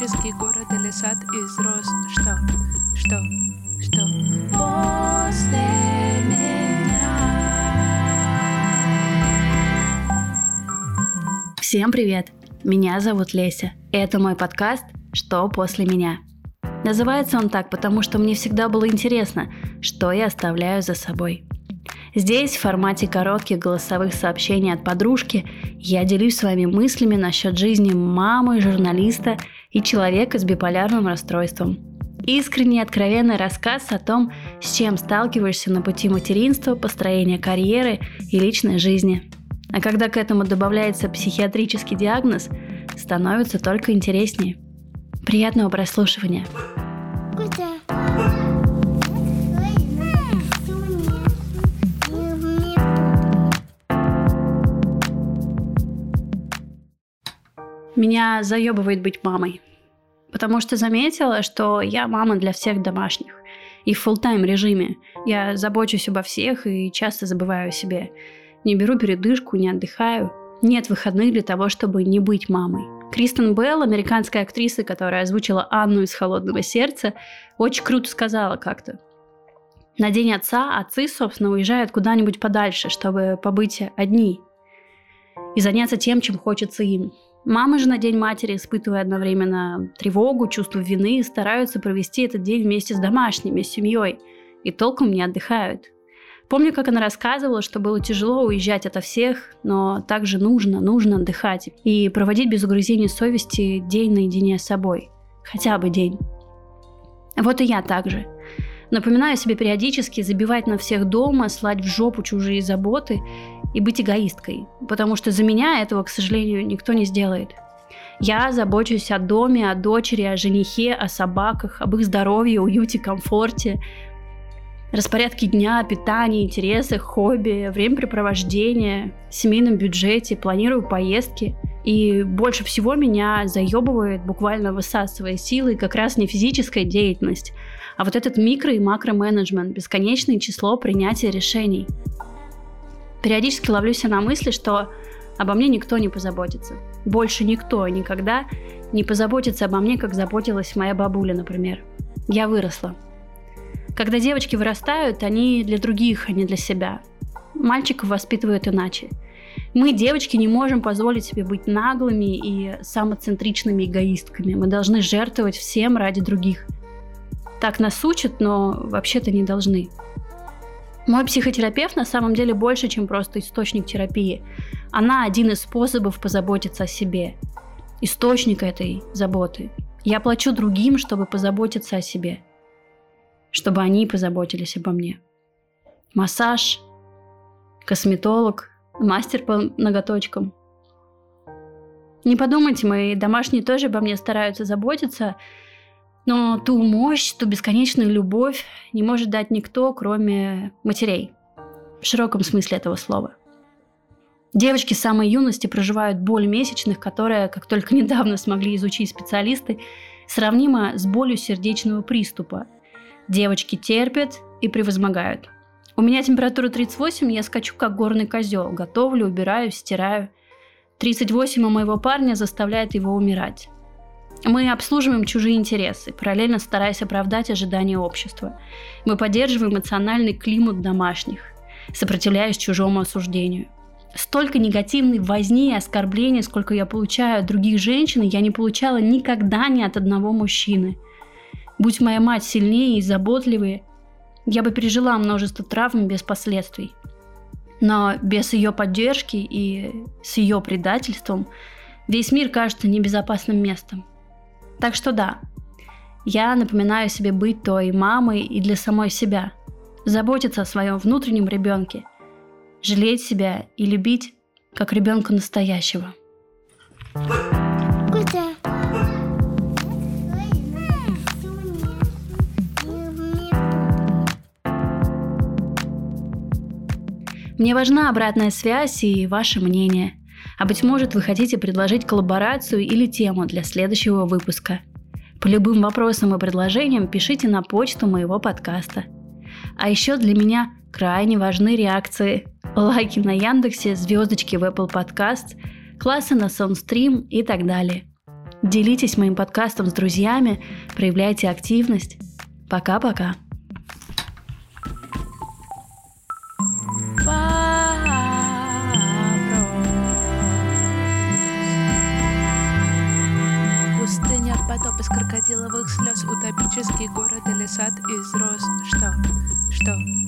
Тропический город или сад из роз. Что? Что? Что? После меня. Всем привет! Меня зовут Леся. И это мой подкаст «Что после меня?». Называется он так, потому что мне всегда было интересно, что я оставляю за собой. Здесь, в формате коротких голосовых сообщений от подружки, я делюсь своими мыслями насчет жизни мамы, журналиста и человека с биполярным расстройством. Искренний откровенный рассказ о том, с чем сталкиваешься на пути материнства, построения карьеры и личной жизни. А когда к этому добавляется психиатрический диагноз, становится только интереснее. Приятного прослушивания! Меня заебывает быть мамой. Потому что заметила, что я мама для всех домашних. И в full-тайм режиме. Я забочусь обо всех и часто забываю о себе. Не беру передышку, не отдыхаю. Нет выходных для того, чтобы не быть мамой. Кристен Белл, американская актриса, которая озвучила Анну из «Холодного сердца», очень круто сказала как-то. На день отца отцы, собственно, уезжают куда-нибудь подальше, чтобы побыть одни и заняться тем, чем хочется им. Мамы же на День матери, испытывая одновременно тревогу, чувство вины, стараются провести этот день вместе с домашними, с семьей, и толком не отдыхают. Помню, как она рассказывала, что было тяжело уезжать ото всех, но также нужно, нужно отдыхать и проводить без угрызений совести день наедине с собой. Хотя бы день. Вот и я также. Напоминаю себе периодически забивать на всех дома, слать в жопу чужие заботы и быть эгоисткой, потому что за меня этого, к сожалению, никто не сделает. Я забочусь о доме, о дочери, о женихе, о собаках, об их здоровье, уюте, комфорте, распорядке дня, питании, интересах, хобби, времяпрепровождения, семейном бюджете, планирую поездки. И больше всего меня заебывает, буквально высасывая силы, как раз не физическая деятельность, а вот этот микро- и макроменеджмент, бесконечное число принятия решений. Периодически ловлюсь на мысли, что обо мне никто не позаботится. Больше никто никогда не позаботится обо мне, как заботилась моя бабуля, например. Я выросла. Когда девочки вырастают, они для других, а не для себя. Мальчиков воспитывают иначе. Мы, девочки, не можем позволить себе быть наглыми и самоцентричными эгоистками. Мы должны жертвовать всем ради других. Так нас учат, но вообще-то не должны. Мой психотерапевт на самом деле больше, чем просто источник терапии. Она один из способов позаботиться о себе. Источник этой заботы. Я плачу другим, чтобы позаботиться о себе. Чтобы они позаботились обо мне. Массаж, косметолог, мастер по ноготочкам. Не подумайте, мои домашние тоже обо мне стараются заботиться, но ту мощь, ту бесконечную любовь не может дать никто, кроме матерей. В широком смысле этого слова. Девочки с самой юности проживают боль месячных, которая, как только недавно смогли изучить специалисты, сравнима с болью сердечного приступа. Девочки терпят и превозмогают. У меня температура 38, я скачу как горный козел, готовлю, убираю, стираю. 38 у моего парня заставляет его умирать. Мы обслуживаем чужие интересы, параллельно стараясь оправдать ожидания общества. Мы поддерживаем эмоциональный климат домашних, сопротивляясь чужому осуждению. Столько негативной возни и оскорблений, сколько я получаю от других женщин, я не получала никогда ни от одного мужчины. Будь моя мать сильнее и заботливее, я бы пережила множество травм без последствий. Но без ее поддержки и с ее предательством весь мир кажется небезопасным местом. Так что да, я напоминаю себе быть той мамой и для самой себя, заботиться о своем внутреннем ребенке, жалеть себя и любить как ребенка настоящего. Мне важна обратная связь и ваше мнение – а быть может, вы хотите предложить коллаборацию или тему для следующего выпуска. По любым вопросам и предложениям пишите на почту моего подкаста. А еще для меня крайне важны реакции. Лайки на Яндексе, звездочки в Apple Podcast, классы на Soundstream и так далее. Делитесь моим подкастом с друзьями, проявляйте активность. Пока-пока. Сад из роз. Что? Что?